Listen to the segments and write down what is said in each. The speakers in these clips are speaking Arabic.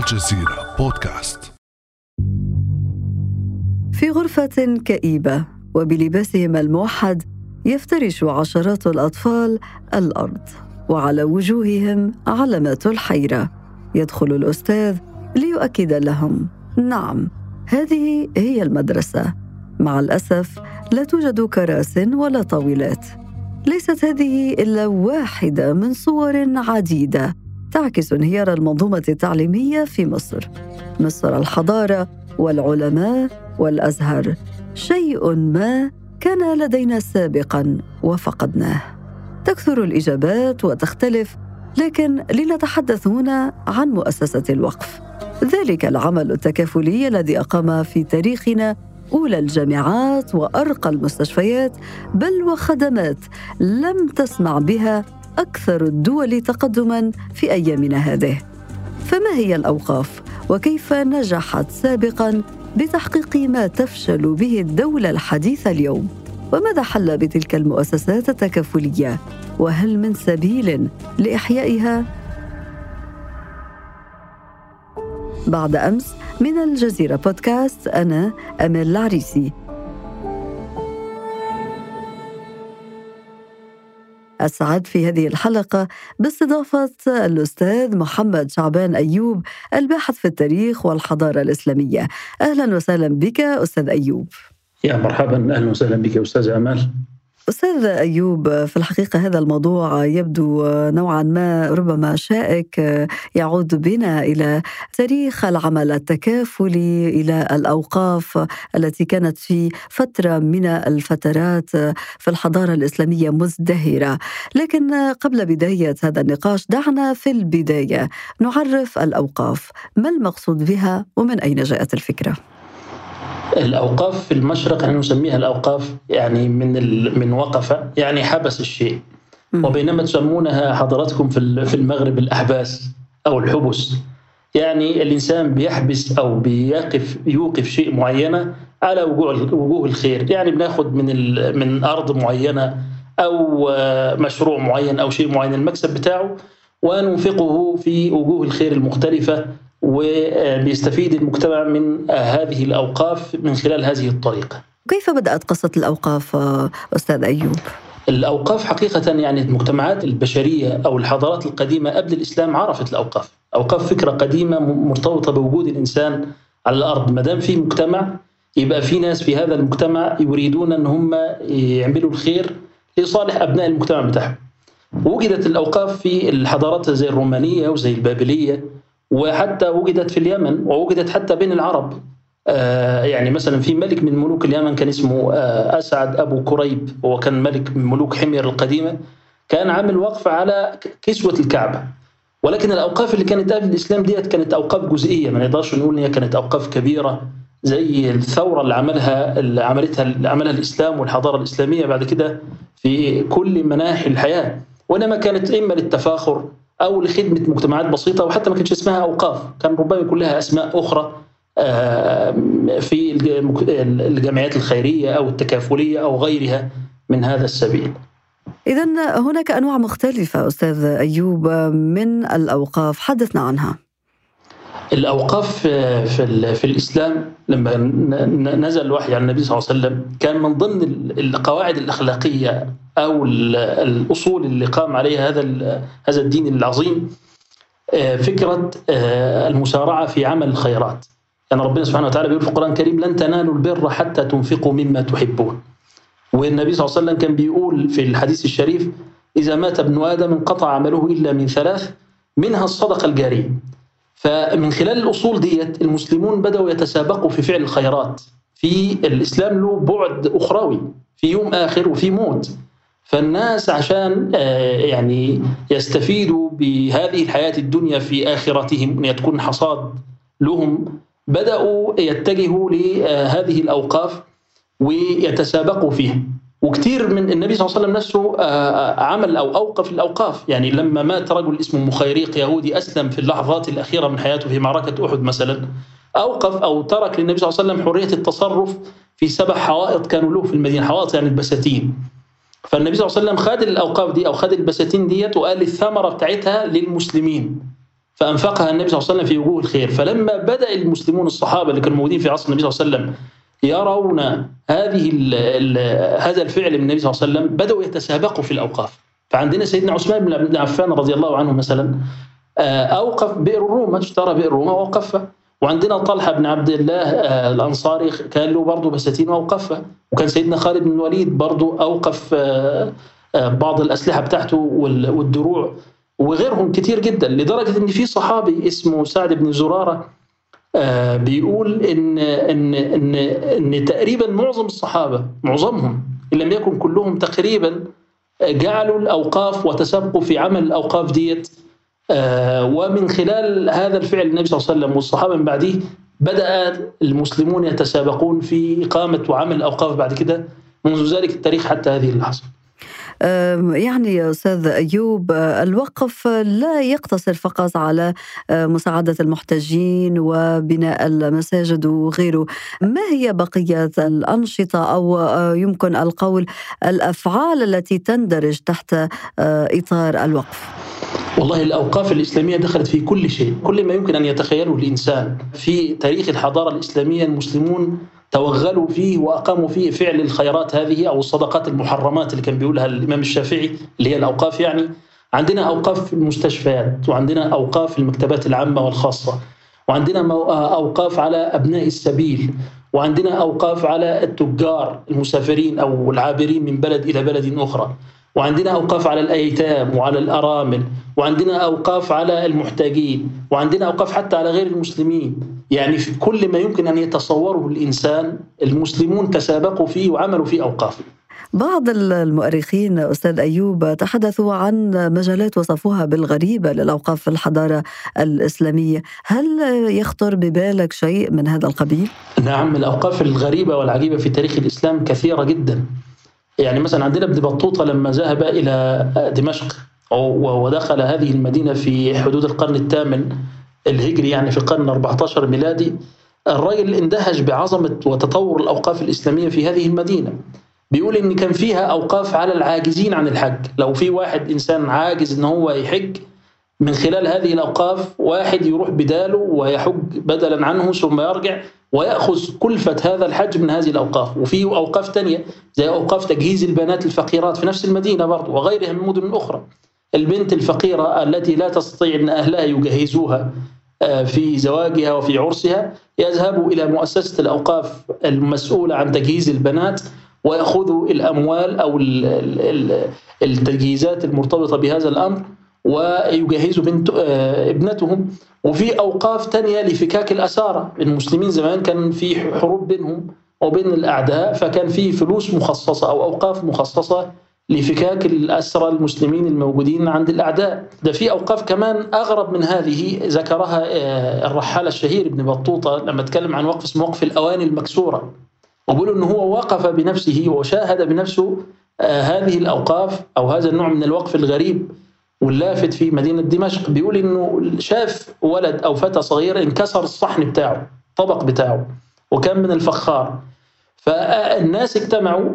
الجزيرة بودكاست. في غرفة كئيبة وبلباسهم الموحد يفترش عشرات الأطفال الأرض وعلى وجوههم علامات الحيرة. يدخل الأستاذ ليؤكد لهم. نعم هذه هي المدرسة. مع الأسف لا توجد كراس ولا طاولات. ليست هذه إلا واحدة من صور عديدة. تعكس انهيار المنظومة التعليمية في مصر. مصر الحضارة والعلماء والأزهر. شيء ما كان لدينا سابقا وفقدناه. تكثر الإجابات وتختلف لكن لنتحدث هنا عن مؤسسة الوقف. ذلك العمل التكافلي الذي أقام في تاريخنا أولى الجامعات وأرقى المستشفيات بل وخدمات لم تسمع بها أكثر الدول تقدما في أيامنا هذه. فما هي الأوقاف وكيف نجحت سابقا بتحقيق ما تفشل به الدولة الحديثة اليوم؟ وماذا حل بتلك المؤسسات التكافلية وهل من سبيل لإحيائها؟ بعد أمس من الجزيرة بودكاست أنا أمل العريسي. أسعد في هذه الحلقة باستضافة الأستاذ محمد شعبان أيوب الباحث في التاريخ والحضارة الإسلامية. أهلا وسهلا بك أستاذ أيوب. يا مرحبا أهلا وسهلا بك أستاذ أمال أستاذ أيوب في الحقيقة هذا الموضوع يبدو نوعا ما ربما شائك يعود بنا إلى تاريخ العمل التكافلي إلى الأوقاف التي كانت في فترة من الفترات في الحضارة الإسلامية مزدهرة. لكن قبل بداية هذا النقاش دعنا في البداية نعرف الأوقاف. ما المقصود بها؟ ومن أين جاءت الفكرة؟ الأوقاف في المشرق إحنا نسميها الأوقاف يعني من من وقف يعني حبس الشيء. وبينما تسمونها حضراتكم في في المغرب الأحباس أو الحبس. يعني الإنسان بيحبس أو بيقف يوقف شيء معينة على وجوه وجوه الخير. يعني بناخد من من أرض معينة أو مشروع معين أو شيء معين المكسب بتاعه وننفقه في وجوه الخير المختلفة وبيستفيد المجتمع من هذه الأوقاف من خلال هذه الطريقة. كيف بدأت قصة الأوقاف أستاذ أيوب؟ الأوقاف حقيقة يعني المجتمعات البشرية أو الحضارات القديمة قبل الإسلام عرفت الأوقاف. أوقاف فكرة قديمة مرتبطة بوجود الإنسان على الأرض. ما دام في مجتمع يبقى في ناس في هذا المجتمع يريدون أن هم يعملوا الخير لصالح أبناء المجتمع بتاعهم. وجدت الأوقاف في الحضارات زي الرومانية وزي البابلية. وحتى وجدت في اليمن ووجدت حتى بين العرب. آه يعني مثلا في ملك من ملوك اليمن كان اسمه آه أسعد أبو كريب هو كان ملك من ملوك حمير القديمة كان عامل وقف على كسوة الكعبة. ولكن الأوقاف اللي كانت قبل الإسلام ديت كانت أوقاف جزئية ما نقدرش نقول إن هي كانت أوقاف كبيرة زي الثورة اللي عملها اللي عملتها اللي عملها الإسلام والحضارة الإسلامية بعد كده في كل مناحي الحياة. وإنما كانت إما للتفاخر أو لخدمة مجتمعات بسيطة وحتى ما كانش اسمها أوقاف كان ربما يكون لها أسماء أخرى في الجمعيات الخيرية أو التكافلية أو غيرها من هذا السبيل. اذا هناك أنواع مختلفة أستاذ أيوب من الأوقاف حدثنا عنها. الأوقاف في في الإسلام لما نزل الوحي عن النبي صلى الله عليه وسلم كان من ضمن القواعد الأخلاقية أو الأصول اللي قام عليها هذا هذا الدين العظيم فكرة المسارعة في عمل الخيرات. يعني ربنا سبحانه وتعالى بيقول في القرآن الكريم لن تنالوا البر حتى تنفقوا مما تحبون. والنبي صلى الله عليه وسلم كان بيقول في الحديث الشريف إذا مات ابن آدم انقطع عمله إلا من ثلاث منها الصدقة الجارية. فمن خلال الأصول ديت المسلمون بدأوا يتسابقوا في فعل الخيرات. في الإسلام له بعد أخروي في يوم آخر وفي موت. فالناس عشان يعني يستفيدوا بهذه الحياة الدنيا في آخرتهم إن تكون حصاد لهم بدأوا يتجهوا لهذه الأوقاف ويتسابقوا فيها. وكثير من النبي صلى الله عليه وسلم نفسه عمل أو أوقف الأوقاف. يعني لما مات رجل اسمه مخيريق يهودي أسلم في اللحظات الأخيرة من حياته في معركة أحد مثلا أوقف أو ترك للنبي صلى الله عليه وسلم حرية التصرف في سبع حوائط كانوا له في المدينة حوائط يعني البساتين. فالنبي صلى الله عليه وسلم خد الأوقاف دي أو خد البساتين ديت وقال الثمرة بتاعتها للمسلمين. فأنفقها النبي صلى الله عليه وسلم في وجوه الخير. فلما بدأ المسلمون الصحابة اللي كانوا موجودين في عصر النبي صلى الله عليه وسلم يرون هذه هذا الفعل من النبي صلى الله عليه وسلم بدأوا يتسابقوا في الأوقاف. فعندنا سيدنا عثمان بن عفان رضي الله عنه مثلا أوقف بئر الروم اشترى بئر الروم واوقفها وعندنا طلحة بن عبد الله الأنصاري كان له برضه بساتين واوقفها وكان سيدنا خالد بن الوليد برضه أوقف بعض الأسلحة بتاعته والدروع. وغيرهم كتير جدا لدرجة إن في صحابي اسمه سعد بن زراره بيقول إن إن إن إن تقريبا معظم الصحابة معظمهم إن لم يكن كلهم تقريبا جعلوا الأوقاف وتسابقوا في عمل الأوقاف ديت ومن خلال هذا الفعل النبي صلى الله عليه وسلم والصحابة من بعده بدأ المسلمون يتسابقون في إقامة وعمل الأوقاف بعد كده منذ ذلك التاريخ حتى هذه اللحظة. يعني يا أستاذ أيوب الوقف لا يقتصر فقط على مساعدة المحتاجين وبناء المساجد وغيره، ما هي بقية الأنشطة أو يمكن القول الأفعال التي تندرج تحت إطار الوقف؟ والله الأوقاف الإسلامية دخلت في كل شيء كل ما يمكن أن يتخيله الإنسان في تاريخ الحضارة الإسلامية المسلمون توغلوا فيه وأقاموا فيه فعل الخيرات هذه أو الصدقات المحرمات اللي كان بيقولها الإمام الشافعي اللي هي الأوقاف يعني. عندنا أوقاف في المستشفيات وعندنا أوقاف في المكتبات العامة والخاصة وعندنا أوقاف على أبناء السبيل وعندنا أوقاف على التجار المسافرين أو العابرين من بلد إلى بلد أخرى وعندنا أوقاف على الأيتام وعلى الأرامل وعندنا أوقاف على المحتاجين وعندنا أوقاف حتى على غير المسلمين. يعني في كل ما يمكن أن يتصوره الإنسان المسلمون تسابقوا فيه وعملوا فيه اوقاف بعض المؤرخين أستاذ أيوب تحدثوا عن مجالات وصفوها بالغريبه للأوقاف في الحضارة الإسلامية، هل يخطر ببالك شيء من هذا القبيل؟ نعم الأوقاف الغريبة والعجيبة في تاريخ الإسلام كثيرة جدا. يعني مثلا عندنا ابن بطوطة لما ذهب إلى دمشق ودخل هذه المدينة في حدود القرن الثامن الهجري يعني في القرن 14 ميلادي الراجل اندهش بعظمة وتطور الأوقاف الإسلامية في هذه المدينة. بيقول إن كان فيها أوقاف على العاجزين عن الحج. لو في واحد إنسان عاجز إن هو يحج من خلال هذه الأوقاف واحد يروح بداله ويحج بدلا عنه ثم يرجع ويأخذ كلفة هذا الحج من هذه الأوقاف. وفي أوقاف تانية زي أوقاف تجهيز البنات الفقيرات في نفس المدينة برضه وغيرها من مدن أخرى. البنت الفقيرة التي لا تستطيع أن أهلها يجهزوها في زواجها وفي عرسها يذهبوا إلى مؤسسة الأوقاف المسؤولة عن تجهيز البنات ويأخذوا الأموال أو التجهيزات المرتبطة بهذا الأمر ويجهزوا بنت ابنتهم. وفي أوقاف تانية لفكاك الاسارى المسلمين زمان كان في حروب بينهم وبين الأعداء فكان في فلوس مخصصة أو أوقاف مخصصة لفكاك الأسرى المسلمين الموجودين عند الأعداء. ده في أوقاف كمان أغرب من هذه ذكرها الرحاله الشهير ابن بطوطة لما اتكلم عن وقف اسمه وقف الأواني المكسورة وبيقولوا ان هو وقف بنفسه وشاهد بنفسه هذه الأوقاف أو هذا النوع من الوقف الغريب واللافت في مدينة دمشق. بيقول إنه شاف ولد أو فتى صغير انكسر الصحن بتاعه الطبق بتاعه وكان من الفخار. فالناس اجتمعوا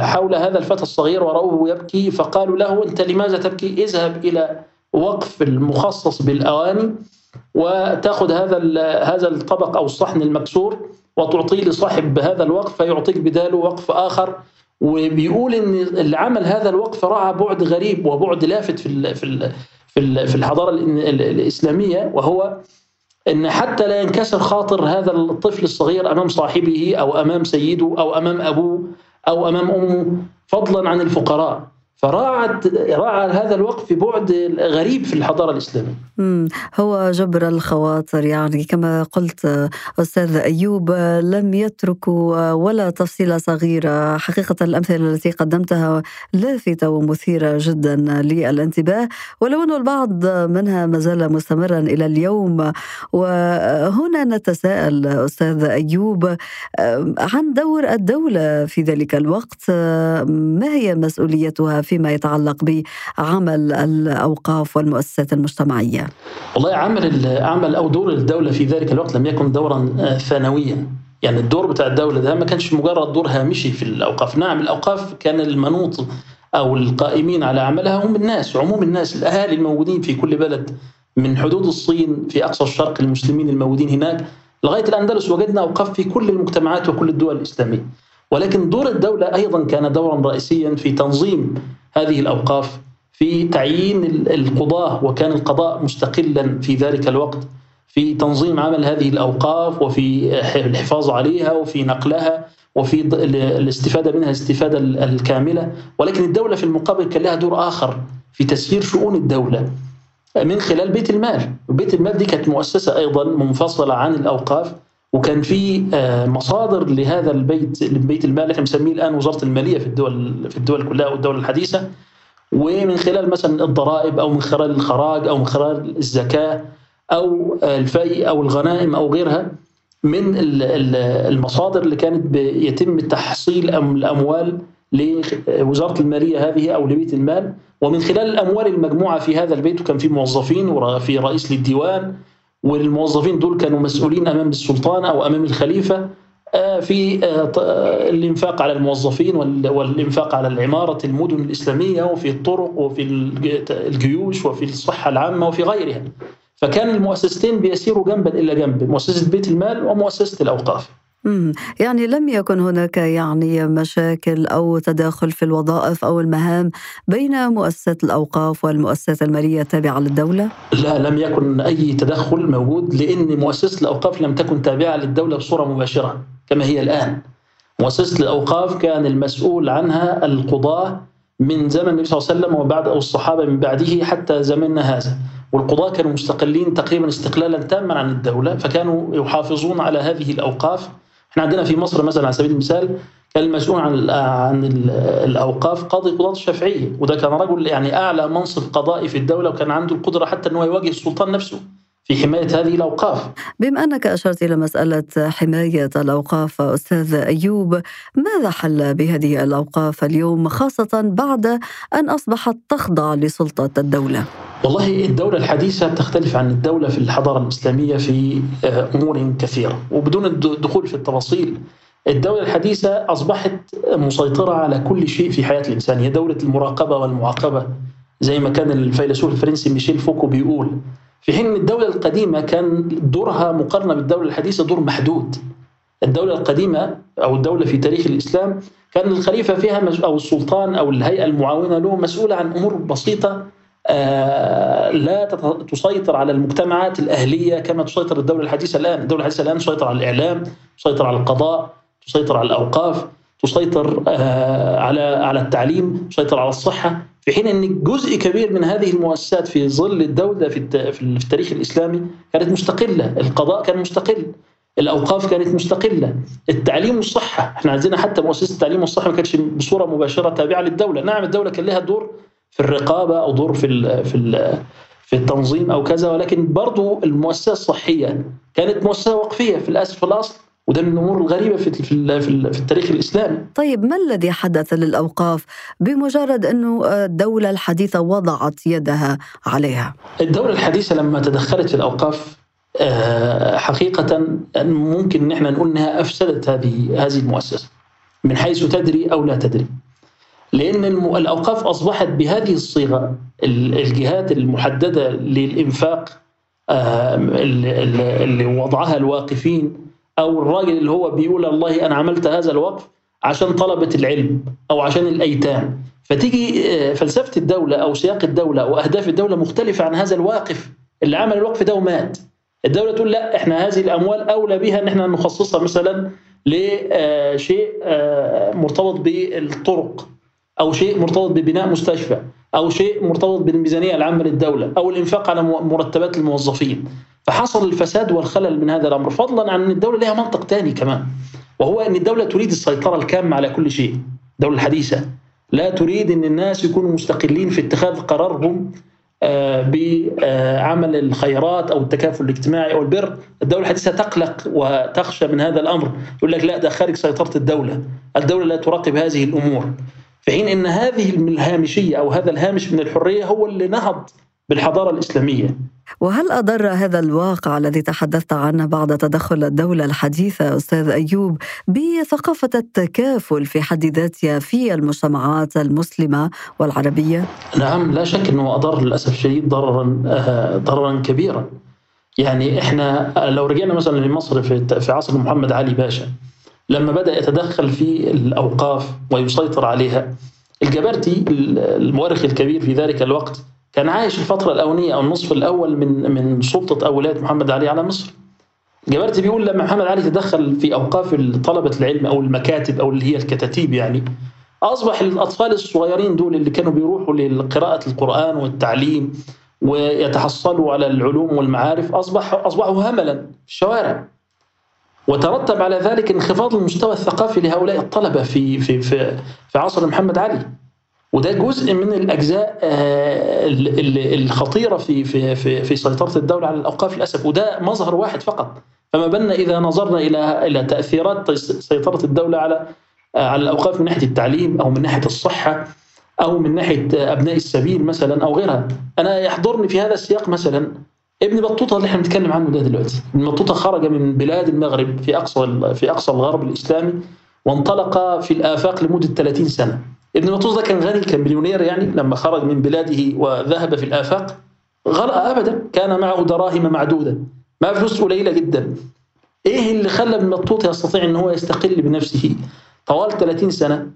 حول هذا الفتى الصغير ورأوه يبكي فقالوا له أنت لماذا تبكي؟ اذهب إلى وقف المخصص بالأواني وتأخذ هذا هذا الطبق أو الصحن المكسور وتعطيه لصاحب هذا الوقف فيعطيك بداله وقف آخر. وبيقول إن اللي عمل هذا الوقف راعى بعد غريب وبعد لافت في في في الحضارة الإسلامية وهو إن حتى لا ينكسر خاطر هذا الطفل الصغير أمام صاحبه أو أمام سيده أو أمام أبوه أو أمام أمه فضلا عن الفقراء. فراعت راعى هذا الوقف بعد غريب في الحضارة الإسلامية. هو جبر الخواطر يعني كما قلت أستاذ أيوب لم يتركوا ولا تفصيله صغيرة، حقيقة الأمثلة التي قدمتها لافتة ومثيرة جدا للانتباه. ولو ان البعض منها ما زال مستمرا إلى اليوم. وهنا نتساءل أستاذ أيوب عن دور الدولة في ذلك الوقت ما هي مسؤوليتها فيما يتعلق بعمل الأوقاف والمؤسسات المجتمعية؟ والله عمل عمل أو دور الدولة في ذلك الوقت لم يكن دورا ثانويا، يعني الدور بتاع الدولة ده ما كانش مجرد دور هامشي في الأوقاف، نعم الأوقاف كان المنوط أو القائمين على عملها هم الناس عموم الناس الأهالي الموجودين في كل بلد من حدود الصين في أقصى الشرق المسلمين الموجودين هناك لغاية الأندلس وجدنا أوقاف في كل المجتمعات وكل الدول الإسلامية. ولكن دور الدولة أيضا كان دورا رئيسيا في تنظيم هذه الأوقاف في تعيين القضاة وكان القضاء مستقلا في ذلك الوقت في تنظيم عمل هذه الأوقاف وفي الحفاظ عليها وفي نقلها وفي الاستفادة منها الاستفادة الكاملة. ولكن الدولة في المقابل كان لها دور آخر في تسيير شؤون الدولة من خلال بيت المال. بيت المال دي كانت مؤسسة أيضا منفصلة عن الأوقاف. وكان في آه، مصادر لهذا البيت بيت المال إحنا بنسميه الآن وزارة المالية في الدول في الدول كلها والدول الحديثة. ومن خلال مثلا الضرائب أو من خلال الخراج أو من خلال الزكاة أو الفي أو الغنائم أو غيرها من المصادر اللي كانت يتم تحصيل الأموال لوزارة المالية هذه أو لبيت المال. ومن خلال الأموال المجموعة في هذا البيت وكان في موظفين وفي رئيس للديوان والموظفين دول كانوا مسؤولين أمام السلطان أو أمام الخليفة آه، في آه، الإنفاق على الموظفين والإنفاق على العمارة المدن الإسلامية وفي الطرق وفي الجيوش وفي الصحة العامة وفي غيرها. فكان المؤسستين بيسيروا جنبا إلى جنب مؤسسة بيت المال ومؤسسة الأوقاف يعني لم يكن هناك يعني مشاكل أو تداخل في الوظائف أو المهام بين مؤسسات الأوقاف والمؤسسات المالية التابعة للدولة؟ لا لم يكن أي تدخل موجود لأن مؤسسة الأوقاف لم تكن تابعة للدولة بصورة مباشرة كما هي الآن. مؤسسة الأوقاف كان المسؤول عنها القضاة من زمن النبي صلى الله عليه وسلم وبعد أو الصحابة من بعده حتى زمننا هذا. والقضاة كانوا مستقلين تقريبا استقلالا تاما عن الدولة فكانوا يحافظون على هذه الأوقاف إحنا عندنا في مصر مثلا على سبيل المثال كان المسؤول عن عن الأوقاف قاضي قضاة الشافعية وده كان رجل يعني أعلى منصب قضائي في الدولة وكان عنده القدرة حتى انه يواجه السلطان نفسه. في حماية هذه الأوقاف. بما أنك أشرت إلى مسألة حماية الأوقاف أستاذ أيوب، ماذا حل بهذه الأوقاف اليوم خاصة بعد أن أصبحت تخضع لسلطة الدولة؟ والله الدولة الحديثة تختلف عن الدولة في الحضارة الإسلامية في آه، أمور كثيرة وبدون الدخول في التفاصيل الدولة الحديثة أصبحت مسيطرة على كل شيء في حياة الإنسان هي دولة المراقبة والمعاقبة زي ما كان الفيلسوف الفرنسي ميشيل فوكو بيقول في حين إن الدولة القديمة كان دورها مقارنة بالدولة الحديثة دور محدود. الدولة القديمة أو الدولة في تاريخ الإسلام كان الخليفة فيها أو السلطان أو الهيئة المعاونة له مسؤولة عن أمور بسيطة آه، لا تسيطر على المجتمعات الأهلية كما تسيطر الدولة الحديثة الآن. الدولة الحديثة الآن تسيطر على الإعلام تسيطر على القضاء تسيطر على الأوقاف تسيطر آه، على على التعليم تسيطر على الصحة. في حين أن جزء كبير من هذه المؤسسات في ظل الدولة في التاريخ الإسلامي كانت مستقلة القضاء كان مستقل الأوقاف كانت مستقلة التعليم والصحة إحنا عندنا حتى مؤسسة التعليم والصحة ما كانتش بصورة مباشرة تابعة للدولة نعم الدولة كان لها دور في الرقابة أو دور في في في التنظيم أو كذا ولكن برضو المؤسسة الصحية كانت مؤسسة وقفية في الاساس في الأصل وده من الأمور الغريبة في في في التاريخ الإسلامي. طيب ما الذي حدث للأوقاف بمجرد أنه الدولة الحديثة وضعت يدها عليها؟ الدولة الحديثة لما تدخلت في الأوقاف آه، حقيقة ممكن إن إحنا نقول إنها أفسدت هذه هذه المؤسسة من حيث تدري أو لا تدري. لأن الأوقاف أصبحت بهذه الصيغة الجهات المحددة للإنفاق آه، اللي وضعها الواقفين أو الراجل اللي هو بيقول الله أنا عملت هذا الوقف عشان طلبة العلم أو عشان الأيتام. فتيجي آه، فلسفة الدولة أو سياق الدولة وأهداف الدولة مختلفة عن هذا الواقف اللي عمل الوقف ده ومات. الدولة تقول لا إحنا هذه الأموال أولى بها أن إحنا نخصصها مثلا لشيء آه، مرتبط بالطرق أو شيء مرتبط ببناء مستشفى أو شيء مرتبط بالميزانية العامة للدولة أو الإنفاق على مرتبات الموظفين. فحصل الفساد والخلل من هذا الأمر فضلا عن أن الدولة لها منطق ثاني كمان وهو أن الدولة تريد السيطرة الكامة على كل شيء الدولة الحديثة. لا تريد أن الناس يكونوا مستقلين في اتخاذ قرارهم آه، بعمل الخيرات أو التكافل الاجتماعي أو البر، الدولة الحديثة تقلق وتخشى من هذا الأمر، يقول لك لا ده خارج سيطرة الدولة، الدولة لا تراقب هذه الأمور، في حين أن هذه الهامشية أو هذا الهامش من الحرية هو اللي نهض بالحضارة الإسلامية وهل أضر هذا الواقع الذي تحدثت عنه بعد تدخل الدولة الحديثة أستاذ أيوب بثقافة التكافل في حد ذاتها في المجتمعات المسلمة والعربية؟ نعم لا شك أنه أضر للأسف الشديد ضررا آه، ضررا كبيرا يعني إحنا لو رجعنا مثلا لمصر في في عصر محمد علي باشا لما بدأ يتدخل في الأوقاف ويسيطر عليها الجبرتي المؤرخ الكبير في ذلك الوقت كان عايش الفترة الأولانية أو النصف الأول من من سلطة أو ولاية محمد علي على مصر. جبرتي بيقول لما محمد علي تدخل في أوقاف طلبة العلم أو المكاتب أو اللي هي الكتاتيب يعني أصبح الأطفال الصغيرين دول اللي كانوا بيروحوا لقراءة القرآن والتعليم ويتحصلوا على العلوم والمعارف أصبح أصبحوا هملا في الشوارع. وترتب على ذلك انخفاض المستوى الثقافي لهؤلاء الطلبة في في في, في عصر محمد علي. وده جزء من الأجزاء آه، الخطيرة في في في في سيطرة الدولة على الأوقاف للأسف. وده مظهر واحد فقط. فما بالنا إذا نظرنا إلى إلى تأثيرات سيطرة الدولة على آه، على الأوقاف من ناحية التعليم أو من ناحية الصحة أو من ناحية أبناء السبيل مثلا أو غيرها. أنا يحضرني في هذا السياق مثلا ابن بطوطة اللي إحنا بنتكلم عنه ده دلوقتي. ابن بطوطة خرج من بلاد المغرب في أقصى في أقصى الغرب الإسلامي وانطلق في الآفاق لمدة 30 سنة. ابن بطوطه كان غني كان مليونير يعني لما خرج من بلاده وذهب في الآفاق غلق أبدا كان معه دراهم معدودة. ما فلوس قليلة جدا. إيه اللي خلى ابن بطوطه يستطيع أن هو يستقل بنفسه؟ طوال 30 سنة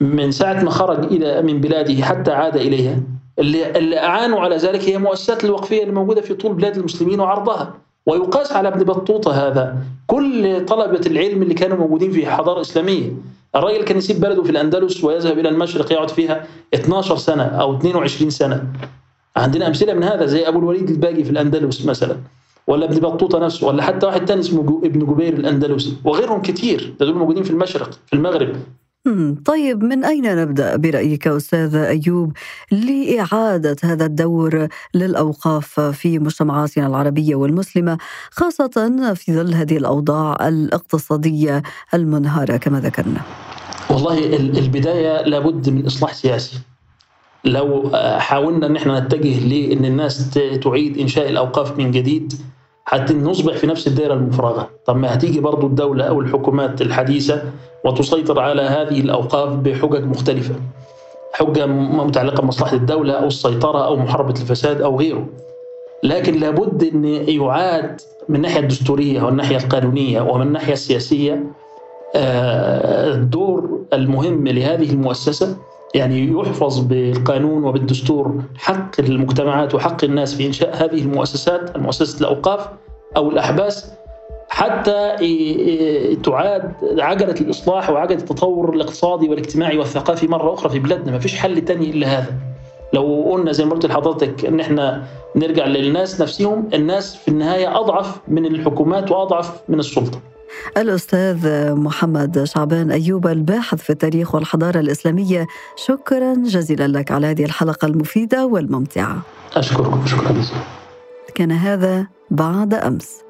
من ساعة ما خرج إلى من بلاده حتى عاد إليها. اللي, اللي أعانوا على ذلك هي مؤسسات الوقفية الموجودة في طول بلاد المسلمين وعرضها. ويقاس على ابن بطوطة هذا. كل طلبة العلم اللي كانوا موجودين في حضارة إسلامية الراجل كان يسيب بلده في الأندلس ويذهب إلى المشرق يقعد فيها 12 سنة أو 22 سنة. عندنا أمثلة من هذا زي أبو الوليد الباقي في الأندلس مثلا ولا ابن بطوطة نفسه ولا حتى واحد تاني اسمه ابن جبير الأندلسي وغيرهم كتير دول موجودين في المشرق في المغرب. طيب من أين نبدأ برأيك أستاذ أيوب لإعادة هذا الدور للأوقاف في مجتمعاتنا العربية والمسلمة خاصة في ظل هذه الأوضاع الاقتصادية المنهارة كما ذكرنا؟ والله البداية لابد من إصلاح سياسي. لو حاولنا إن إحنا نتجه لإن الناس تعيد إنشاء الأوقاف من جديد حتى نصبح في نفس الدائرة المفرغة. طب ما هتيجي برضو الدولة أو الحكومات الحديثة وتسيطر على هذه الأوقاف بحجج مختلفة حجة متعلقة بمصلحة الدولة أو السيطرة أو محاربة الفساد أو غيره. لكن لابد إن يعاد من الناحية الدستورية والناحيه القانونية ومن الناحية السياسية آه، الدور المهم لهذه المؤسسة يعني يحفظ بالقانون وبالدستور حق المجتمعات وحق الناس في إنشاء هذه المؤسسات المؤسسة الأوقاف أو الأحباس حتى تعاد عجلة الإصلاح وعجلة التطور الاقتصادي والاجتماعي والثقافي مرة أخرى في بلادنا. ما فيش حل تاني إلا هذا. لو قلنا زي ما قلت لحضرتك إن إحنا نرجع للناس نفسهم الناس في النهاية أضعف من الحكومات وأضعف من السلطة. الأستاذ محمد شعبان أيوب الباحث في التاريخ والحضارة الإسلامية شكرا جزيلا لك على هذه الحلقة المفيدة والممتعة. أشكركم شكرا جزيلا. كان هذا بعد أمس.